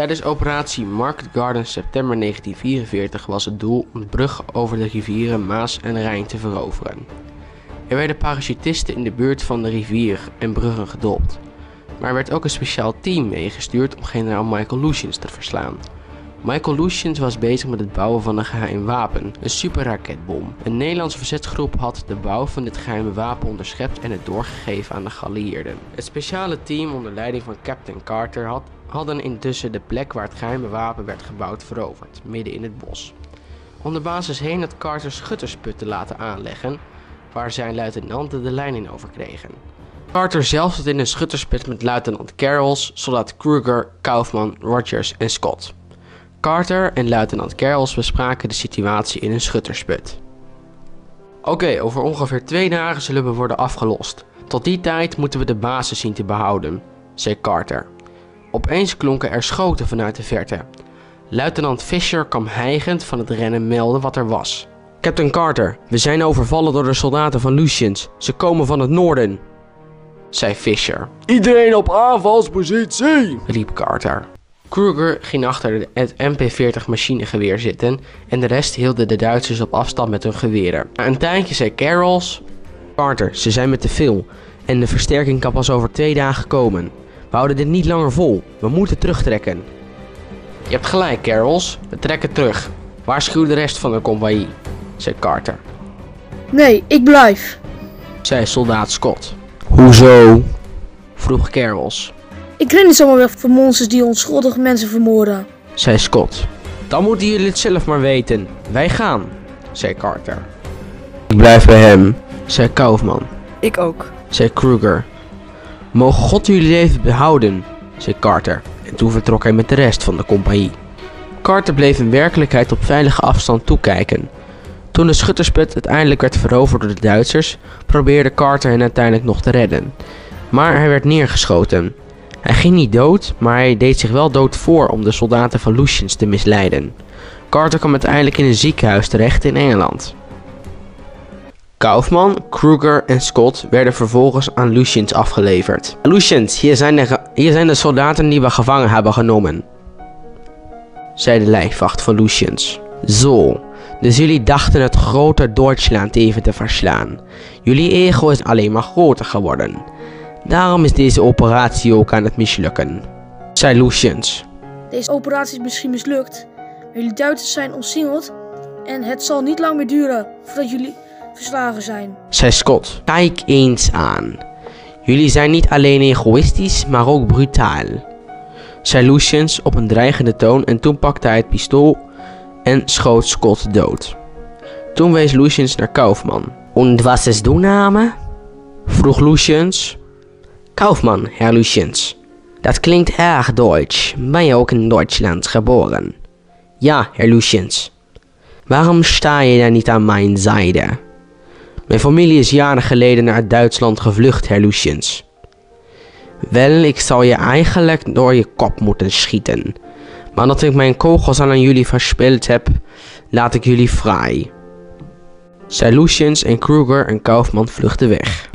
Tijdens operatie Market Garden september 1944 was het doel om de brug over de rivieren Maas en Rijn te veroveren. Er werden parachutisten in de buurt van de rivier en bruggen gedopt. Maar er werd ook een speciaal team meegestuurd om generaal Michael Lucians te verslaan. Michael Lucians was bezig met het bouwen van een geheim wapen, een superraketbom. Een Nederlandse verzetsgroep had de bouw van dit geheime wapen onderschept en het doorgegeven aan de geallieerden. Het speciale team onder leiding van Captain Carter had, hadden intussen de plek waar het geheime wapen werd gebouwd veroverd, midden in het bos. Om de basis heen had Carter schuttersputten laten aanleggen, waar zijn luitenanten de lijn in overkregen. Carter zelf zat in een schuttersput met luitenant Carrolls, soldaat Kruger, Kaufman, Rogers en Scott. Carter en luitenant Carrolls bespraken de situatie in een schuttersput. Oké, over ongeveer twee dagen zullen we worden afgelost. Tot die tijd moeten we de basis zien te behouden, zei Carter. Opeens klonken er schoten vanuit de verte. Luitenant Fisher kwam hijgend van het rennen melden wat er was. Captain Carter, we zijn overvallen door de soldaten van Lucians. Ze komen van het noorden, zei Fisher. Iedereen op aanvalspositie! riep Carter. Kruger ging achter het MP-40 machinegeweer zitten en de rest hielden de Duitsers op afstand met hun geweren. Na een tijdje zei Carrolls... Carter, ze zijn met te veel en de versterking kan pas over twee dagen komen. We houden dit niet langer vol. We moeten terugtrekken. Je hebt gelijk, Carrolls. We trekken terug. Waarschuw de rest van de compagnie, zei Carter. Nee, ik blijf. Zei soldaat Scott. Hoezo? vroeg Carrolls. Ik ren niet zomaar weg van monsters die onschuldige mensen vermoorden. zei Scott. Dan moeten jullie het zelf maar weten. Wij gaan, zei Carter. Ik blijf bij hem, zei Kaufman. Ik ook. zei Kruger. Mogen God jullie leven behouden, zei Carter. En toen vertrok hij met de rest van de compagnie. Carter bleef in werkelijkheid op veilige afstand toekijken. Toen de schuttersput uiteindelijk werd veroverd door de Duitsers, probeerde Carter hen uiteindelijk nog te redden. Maar hij werd neergeschoten. Hij ging niet dood, maar hij deed zich wel dood voor om de soldaten van Lucians te misleiden. Carter kwam uiteindelijk in een ziekenhuis terecht in Engeland. Kaufman, Kruger en Scott werden vervolgens aan Lucians afgeleverd. Lucians, hier zijn, de hier zijn de soldaten die we gevangen hebben genomen, zei de lijfwacht van Lucians. Zo, dus jullie dachten het grote Duitsland even te verslaan. Jullie ego is alleen maar groter geworden. Daarom is deze operatie ook aan het mislukken, zei Lucians. Deze operatie is misschien mislukt, maar jullie Duitsers zijn omsingeld en het zal niet lang meer duren voordat jullie verslagen zijn. zei Scott. Kijk eens aan. Jullie zijn niet alleen egoïstisch, maar ook brutaal. zei Lucians op een dreigende toon en toen pakte hij het pistool en schoot Scott dood. Toen wees Lucians naar Kaufman. Und was du Name? vroeg Lucians. Kaufman, Herr Lucians. Dat klinkt erg Deutsch. Ben je ook in Duitsland geboren? Ja, Herr Lucians. Waarom sta je dan niet aan mijn zijde? Mijn familie is jaren geleden naar Duitsland gevlucht, Herr Lucians. Wel, ik zou je eigenlijk door je kop moeten schieten. Maar omdat ik mijn kogels aan jullie verspild heb, laat ik jullie vrij. Zei Lucians en Kruger en Kaufman vluchtten weg.